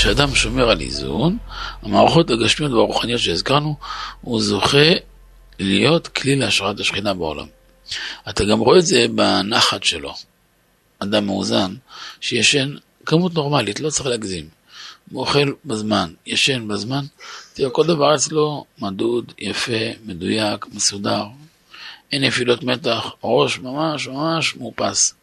כשאדם שומר על איזון, המערכות הגשמיות והרוחניות שהזכרנו, הוא זוכה להיות כלי להשראת השכינה בעולם. אתה גם רואה את זה בנחת שלו. אדם מאוזן, שישן כמות נורמלית, לא צריך להגזים. הוא אוכל בזמן, ישן בזמן, תראה, כל דבר אצלו מדוד, יפה, מדויק, מסודר. אין נפילות מתח, ראש ממש ממש מאופס.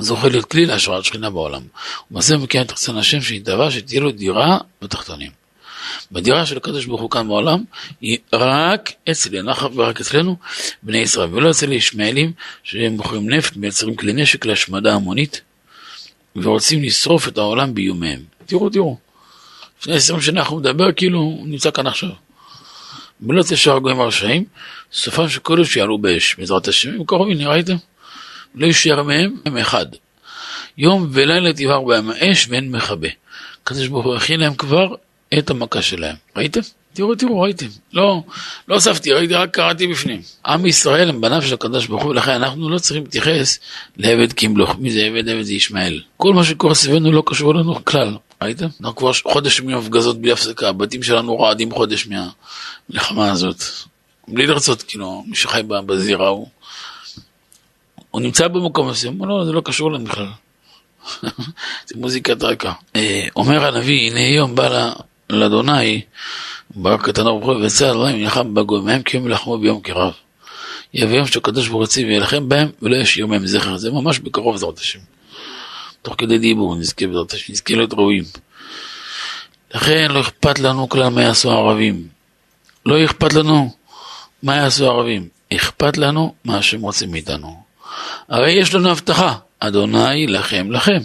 זוכה להיות כלי להשראת שכינה בעולם. ומעשה מקיים את רצון השם שנתבע שתהיה לו דירה בתחתונים. בדירה של הקדוש ברוך הוא כאן בעולם היא רק אצל ינחה ורק אצלנו בני ישראל ולא אצל ישמעאלים שהם מוכרים נפט מייצרים כלי נשק להשמדה המונית ורוצים לשרוף את העולם באיומיהם. תראו תראו לפני עשרים שנה אנחנו מדבר כאילו הוא נמצא כאן עכשיו. ולא תשאר הגויים הרשעים סופם של קודש יעלו באש בעזרת השם הם קרובים ראיתם? לא יישאר מהם הם אחד. יום ולילה תבער בהם האש ואין מכבה. הקדוש ברוך הוא הכין להם כבר את המכה שלהם. ראיתם? תראו, תראו, ראיתם. לא, לא אספתי, ראיתי, רק קראתי בפנים. עם ישראל הם בניו של הקדוש ברוך הוא, ולכן אנחנו לא צריכים להתייחס לעבד כמלוך. מי זה עבד? עבד זה ישמעאל. כל מה שקורה סביבנו לא קשור לנו כלל. ראיתם? אנחנו כבר חודש ימים הפגזות בלי הפסקה, הבתים שלנו רועדים חודש מהמלחמה הזאת. בלי לרצות, כאילו, מי שחי בזירה הוא... הוא נמצא במקום מסוים, לא, זה לא קשור לנו בכלל. זה מוזיקת רקע. אה, אומר הנביא, הנה יום בא לאדוני, ברק קטן ברוך הוא, ויצא אלוהים ילחם בגויים, מהם כי הם ילחמו ביום קרב. יבוא יום שהקדוש ברוך הוא וילחם בהם, ולא ישאיר מהם זכר. זה ממש בקרוב בעזרת השם. תוך כדי דיבור נזכה בעזרת השם, נזכה להיות ראויים. לכן לא אכפת לנו כלל מה יעשו הערבים. לא אכפת לנו מה יעשו הערבים. אכפת לנו מה שהם רוצים מאיתנו. הרי יש לנו הבטחה, אדוני לכם לכם.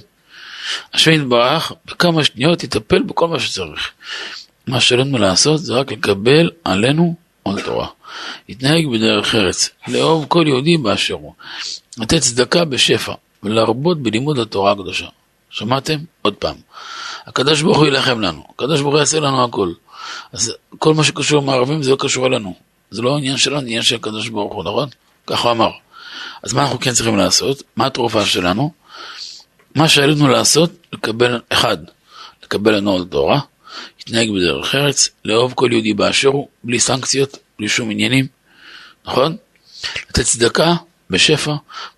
השם יתברך בכמה שניות יטפל בכל מה שצריך. מה שעלינו לעשות זה רק לקבל עלינו עול תורה. להתנהג בדרך ארץ, לאהוב כל יהודי באשר הוא, לתת צדקה בשפע ולהרבות בלימוד התורה הקדושה. שמעתם? עוד פעם. הקדוש ברוך הוא יילחם לנו, הקדוש ברוך הוא יעשה לנו הכל. אז כל מה שקשור עם הערבים זה לא קשור אלינו. זה לא עניין שלנו, זה עניין של הקדוש ברוך הוא, נכון? ככה הוא אמר. אז מה אנחנו כן צריכים לעשות? מה התרופה שלנו? מה שעלינו לעשות, לקבל, אחד, לקבל לנו על תורה, להתנהג בדרך ארץ, לאהוב כל יהודי באשר הוא, בלי סנקציות, בלי שום עניינים, נכון? לתת צדקה בשפע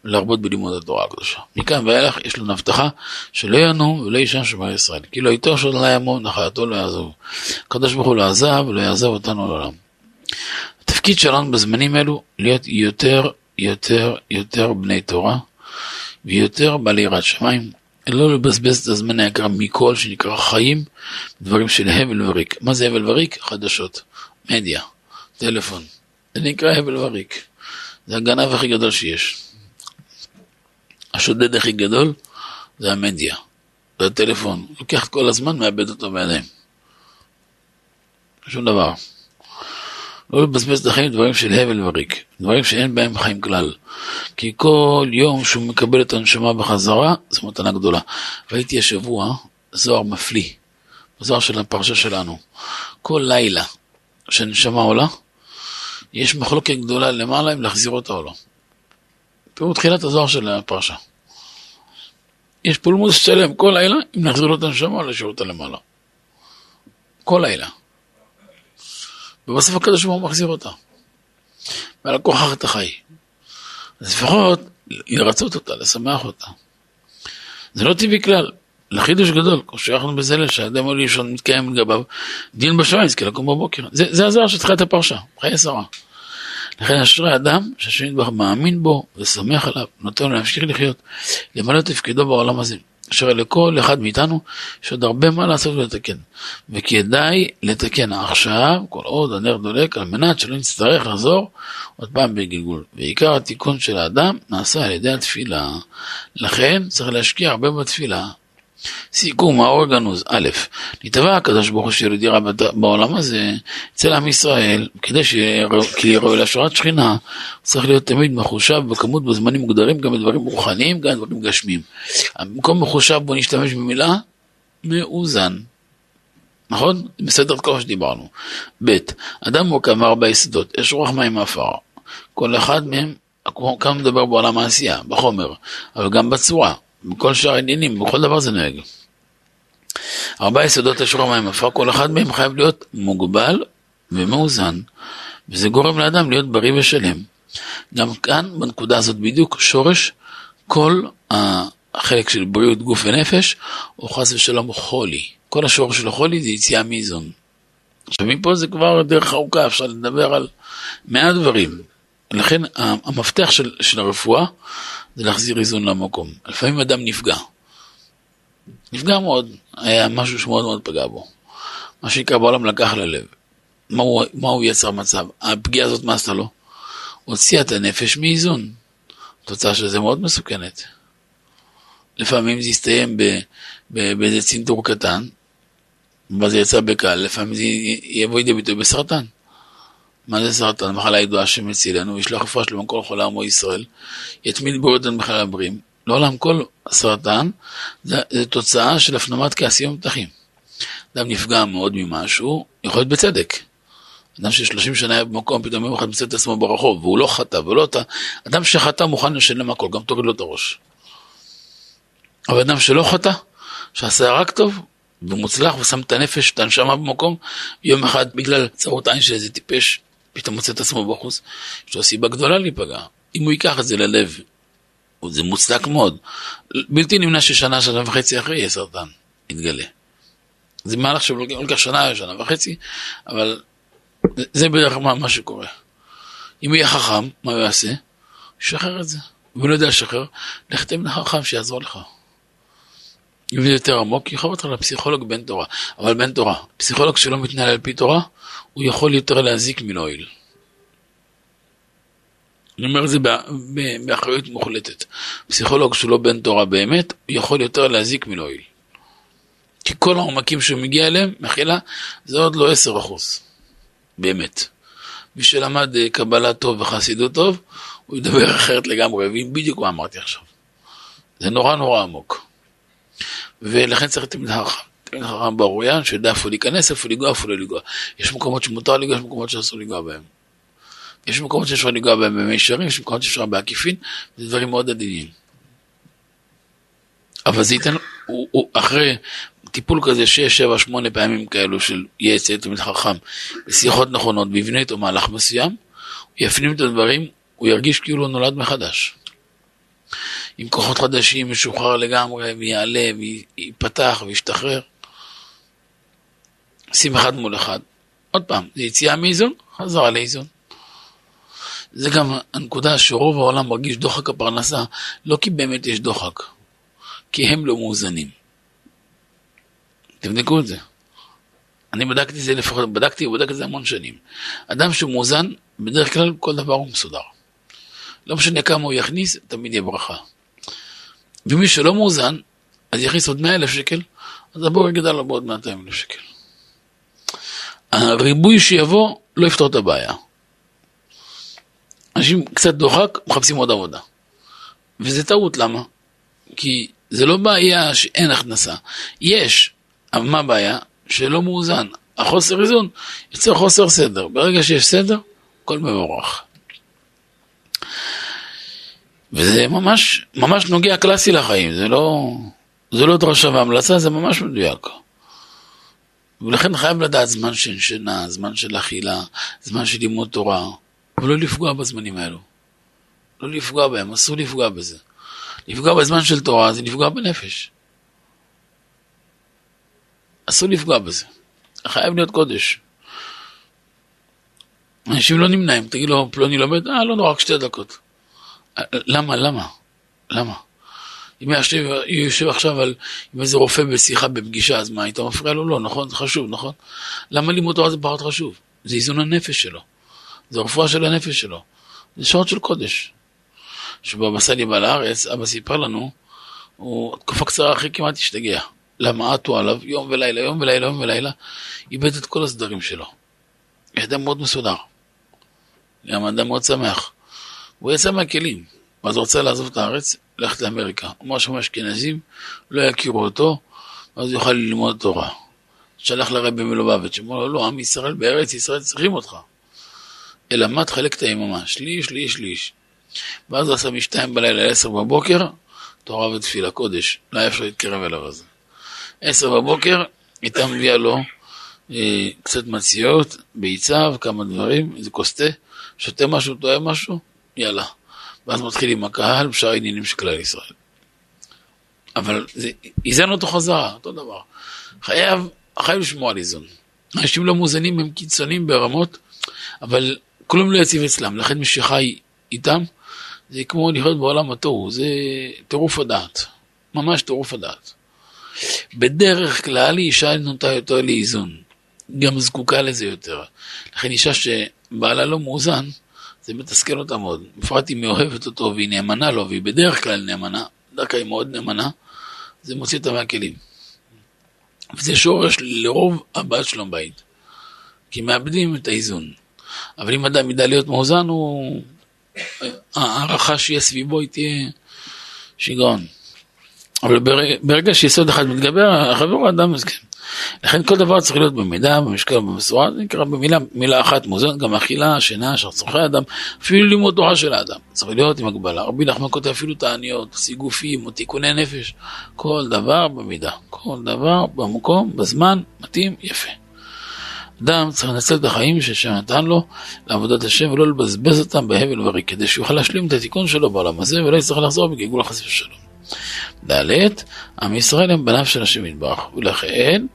ולהרבות בלימוד התורה הקדושה. מכאן ואילך יש לנו הבטחה שלא ינום ולא יישן שומר ישראל. כי לא איתו של לא ימום, נחלתו לא יעזוב. הקדוש ברוך הוא לא עזב ולא יעזב אותנו לעולם. התפקיד שלנו בזמנים אלו להיות יותר יותר יותר בני תורה ויותר בעלי יראת שמיים, לא לבזבז את הזמן היקר מכל שנקרא חיים, דברים של הבל וריק. מה זה הבל וריק? חדשות, מדיה, טלפון. זה נקרא הבל וריק. זה הגנב הכי גדול שיש. השודד הכי גדול זה המדיה, זה הטלפון. לוקח כל הזמן, מאבד אותו בידיים. שום דבר. לא לבזבז את החיים דברים של הבל וריק, דברים שאין בהם חיים כלל. כי כל יום שהוא מקבל את הנשמה בחזרה, זו מתנה גדולה. ראיתי השבוע זוהר מפליא, זוהר של הפרשה שלנו. כל לילה שהנשמה עולה, יש מחלוקת גדולה למעלה אם להחזיר אותה או לא. תראו תחילת הזוהר של הפרשה. יש פולמוס שלם כל לילה אם נחזיר לו את הנשמה או להשאיר אותה למעלה. כל לילה. ובסוף הקדוש ברוך הוא מחזיר אותה. ועל הכוח אתה חי. אז לפחות לרצות אותה, לשמח אותה. זה לא טבעי כלל. לחידוש גדול, כמו שייכנו בזה שהאדם עולה לישון מתקיים לגביו, דין בשעה יזכה לקום בבוקר. זה, זה הזוהר של תחילת הפרשה, חיי שרה. לכן אשרי אדם שהשם יתברך מאמין בו ושמח עליו, נותן לו להמשיך לחיות, למלא את תפקידו בעולם הזה. אשר לכל אחד מאיתנו יש עוד הרבה מה לעשות ולתקן. וכדאי לתקן עכשיו, כל עוד הנר דולק, על מנת שלא נצטרך לחזור עוד פעם בגלגול. ועיקר התיקון של האדם נעשה על ידי התפילה. לכן צריך להשקיע הרבה בתפילה. סיכום, האור גנוז, א', נתבע הקדוש ברוך הוא שיהיה דירה בעולם הזה אצל עם ישראל, כדי שיהיה ראוי להשראת שכינה, צריך להיות תמיד מחושב בכמות בזמנים מוגדרים, גם בדברים רוחניים, גם בדברים גשמיים. במקום מחושב בוא נשתמש במילה מאוזן. נכון? בסדר כל מה שדיברנו. ב', אדם מורכב מארבע יסודות, יש רוח מים עפר. כל אחד מהם, כאן מדבר בעולם העשייה, בחומר, אבל גם בצורה. בכל שאר העניינים, בכל דבר זה נוהג. ארבעה יסודות אשור המים עפר, כל אחד מהם חייב להיות מוגבל ומאוזן, וזה גורם לאדם להיות בריא ושלם. גם כאן, בנקודה הזאת בדיוק, שורש כל החלק של בריאות גוף ונפש, הוא חס ושלום חולי. כל השורש של החולי זה יציאה מאיזון. עכשיו מפה זה כבר דרך ארוכה, אפשר לדבר על מעט דברים. לכן המפתח של, של הרפואה זה להחזיר איזון למקום. לפעמים אדם נפגע. נפגע מאוד, היה משהו שמאוד מאוד פגע בו. מה שנקרא בעולם לקח ללב. מה הוא, מה הוא יצר מצב? הפגיעה הזאת, מה עשתה לו? הוציאה את הנפש מאיזון. התוצאה של זה מאוד מסוכנת. לפעמים זה יסתיים באיזה צנתור קטן, ואז זה יצא בקל, לפעמים זה יבוא לידי ביטוי בסרטן. מה זה סרטן? מחלה ידועה שמצילנו, ישלח רפואה שלמה כל חולה עמו ישראל, יתמיד בריאות על מחלה הבריאים. לעולם כל סרטן זה, זה תוצאה של הפנמת כעסים ומתחים. אדם נפגע מאוד ממשהו, יכול להיות בצדק. אדם ששלושים שנה היה במקום, פתאום יום אחד מצא את עצמו ברחוב, והוא לא חטא ולא אתה, אדם שחטא מוכן לשלם הכל, גם תוריד לו את הראש. אבל אדם שלא חטא, שעשה רק טוב, ומוצלח, ושם את הנפש, את הנשמה במקום, יום אחד בגלל צרות עין של איזה טיפש, פתאום מוצא את עצמו בחוץ, יש לו סיבה גדולה להיפגע. אם הוא ייקח את זה ללב, זה מוצדק מאוד. בלתי נמנע ששנה, שנה וחצי אחרי יהיה סרטן, יתגלה. זה מהלך שלוקח שנה, שנה וחצי, אבל זה בדרך כלל מה שקורה. אם הוא יהיה חכם, מה הוא יעשה? ישחרר את זה. והוא לא יודע לשחרר, לך תמנה חכם שיעזור לך. אם זה יותר עמוק, יחוב אותך לפסיכולוג בן תורה. אבל בן תורה, פסיכולוג שלא מתנהל על פי תורה, הוא יכול יותר להזיק מלהועיל. אני אומר את זה באחריות מוחלטת. פסיכולוג שהוא לא בן תורה באמת, הוא יכול יותר להזיק מלהועיל. כי כל העומקים שהוא מגיע אליהם, מחילה, זה עוד לא עשר אחוז. באמת. מי שלמד אה, קבלה טוב וחסידות טוב, הוא ידבר אחרת לגמרי, והבין בדיוק מה אמרתי עכשיו. זה נורא נורא עמוק. ולכן צריך תמיד חכם. תמיד חכם ברואיין, שיודע איפה להיכנס, איפה לגוע, איפה לא לגוע. יש מקומות שמותר לגוע, יש מקומות שאסור לגוע בהם. יש מקומות שאפשר לגוע בהם במישרים, יש מקומות שאפשר בעקיפין, זה דברים מאוד עדינים. אבל זה ייתן, הוא, הוא, אחרי טיפול כזה שש, שבע, שמונה פעמים כאלו של אצל תלמיד חכם, בשיחות נכונות, ויבנה איתו מהלך מסוים, הוא יפנים את הדברים, הוא ירגיש כאילו הוא נולד מחדש. עם כוחות חדשים, משוחרר לגמרי, ויעלה, וייפתח, וישתחרר. שים אחד מול אחד. עוד פעם, זה יציאה מאיזון, חזרה לאיזון. זה גם הנקודה שרוב העולם מרגיש דוחק הפרנסה, לא כי באמת יש דוחק, כי הם לא מאוזנים. תבדקו את זה. אני בדקתי את זה לפחות, בדקתי ובדק את זה המון שנים. אדם שהוא מאוזן, בדרך כלל כל דבר הוא מסודר. לא משנה כמה הוא יכניס, תמיד יהיה ברכה. ומי שלא מאוזן, אז יכניס עוד 100 אלף שקל, אז הבור יגדל לו בעוד 200 אלף שקל. הריבוי שיבוא לא יפתור את הבעיה. אנשים קצת דוחק, מחפשים עוד עבודה. וזה טעות, למה? כי זה לא בעיה שאין הכנסה. יש, אבל מה הבעיה? שלא מאוזן. החוסר איזון יוצר חוסר סדר. ברגע שיש סדר, הכל מבורך. וזה ממש, ממש נוגע קלאסי לחיים, זה לא, זה לא דרשה והמלצה, זה ממש מדויק. ולכן חייב לדעת זמן של שינה, זמן של אכילה, זמן של לימוד תורה, ולא לפגוע בזמנים האלו. לא לפגוע בהם, אסור לפגוע בזה. לפגוע בזמן של תורה זה לפגוע בנפש. אסור לפגוע בזה. חייב להיות קודש. אנשים לא נמנעים, תגיד לו, פלוני לומד, אה, לא נורא, רק שתי דקות. למה, למה? למה? אם יושב, יושב עכשיו על, עם איזה רופא בשיחה בפגישה, אז מה, היית מפריע לו? לא, נכון, זה חשוב, נכון? למה לימוד תורה זה פחות חשוב? זה איזון הנפש שלו. זה הרפואה של הנפש שלו. זה שעות של קודש. כשבבא סאלי בא לארץ, אבא סיפר לנו, הוא תקופה קצרה אחרי כמעט השתגע. למה עטו עליו יום ולילה, יום ולילה, יום ולילה, איבד את כל הסדרים שלו. אדם מאוד מסודר. גם אדם מאוד שמח. הוא יצא מהכלים, ואז הוא רצה לעזוב את הארץ, ללכת לאמריקה. אמר שם אשכנזים, לא יכירו אותו, ואז יוכל ללמוד תורה. שלח לרבי מלובביץ', אמר לו, לא, עם ישראל בארץ ישראל צריכים אותך. אלא מה תחלק את היממה? שליש, שליש, שליש. ואז הוא עשה משתיים בלילה לעשר בבוקר, תורה ותפילה, קודש. לא היה אפשר להתקרב אליו הזה. עשר בבוקר, הייתה מביאה לו אה, קצת מציעות, ביצה וכמה דברים, איזה כוס תה, שותה משהו, טועה משהו, יאללה. ואז מתחיל עם הקהל בשאר העניינים של כלל ישראל. אבל זה איזן אותו חזרה, אותו דבר. חייב, חייב לשמור על איזון. אנשים לא מאוזנים הם קיצוניים ברמות, אבל כלום לא יציב אצלם, לכן מי שחי איתם, זה כמו לחיות בעולם התוהו, זה טירוף הדעת, ממש טירוף הדעת. בדרך כלל אישה נוטה יותר לאיזון, גם זקוקה לזה יותר. לכן אישה שבעלה לא מאוזן, זה מתסכל אותה מאוד. בפרט אם היא אוהבת אותו והיא נאמנה לו, והיא בדרך כלל נאמנה, דווקא היא מאוד נאמנה, זה מוציא אותה מהכלים. וזה שורש לרוב הבת שלו בבית. כי מאבדים את האיזון. אבל אם אדם ידע להיות מאוזן, הוא... ההערכה שיהיה סביבו היא תהיה שיגעון. אבל ברגע, שיסוד אחד מתגבר, החבר האדם מסכים. לכן כל דבר צריך להיות במידה, במשקל, במשורה, זה נקרא במילה מילה אחת מוזנת, גם אכילה, שינה, אשר צורכי האדם, אפילו לימוד תורה של האדם, צריך להיות עם הגבלה. רבי נחמן כותב אפילו תעניות, סיגופים או תיקוני נפש, כל דבר במידה, כל דבר במקום, בזמן, מתאים, יפה. אדם צריך לנצל את החיים שנתן לו לעבודת השם ולא לבזבז אותם בהבל וריק, כדי שהוא יוכל להשלים את התיקון שלו בעולם הזה ולא יצטרך לחזור בגלגול החס ושלום. ד' עם ישראל הם בניו של השם יתברך, ולכן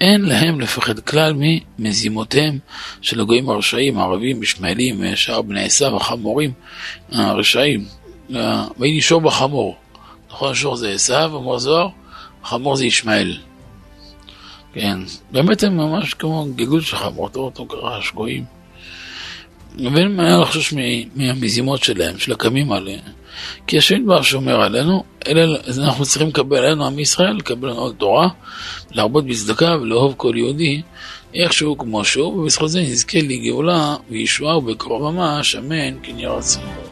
אין להם לפחד כלל ממזימותיהם של הגויים הרשעים, הערבים, ישמעאלים, שאר בני עשיו, החמורים, הרשעים. ויהי שור בחמור. נכון, שור זה עשיו, אמר זוהר, חמור זה ישמעאל. כן, באמת הם ממש כמו גלגול של חמור, אותו קרש, גויים. ואין מה לחשוש מהמזימות שלהם, של הקמים עליהם. כי השם דבר שומר עלינו, אלה, אז אנחנו צריכים לקבל עלינו, עם ישראל, לקבל לנו תורה, להרבות בצדקה ולאהוב כל יהודי, איכשהו כמו שהוא, ובזכות זה נזכה לגאולה וישועה ובקרוב ממש, אמן, כן רצון.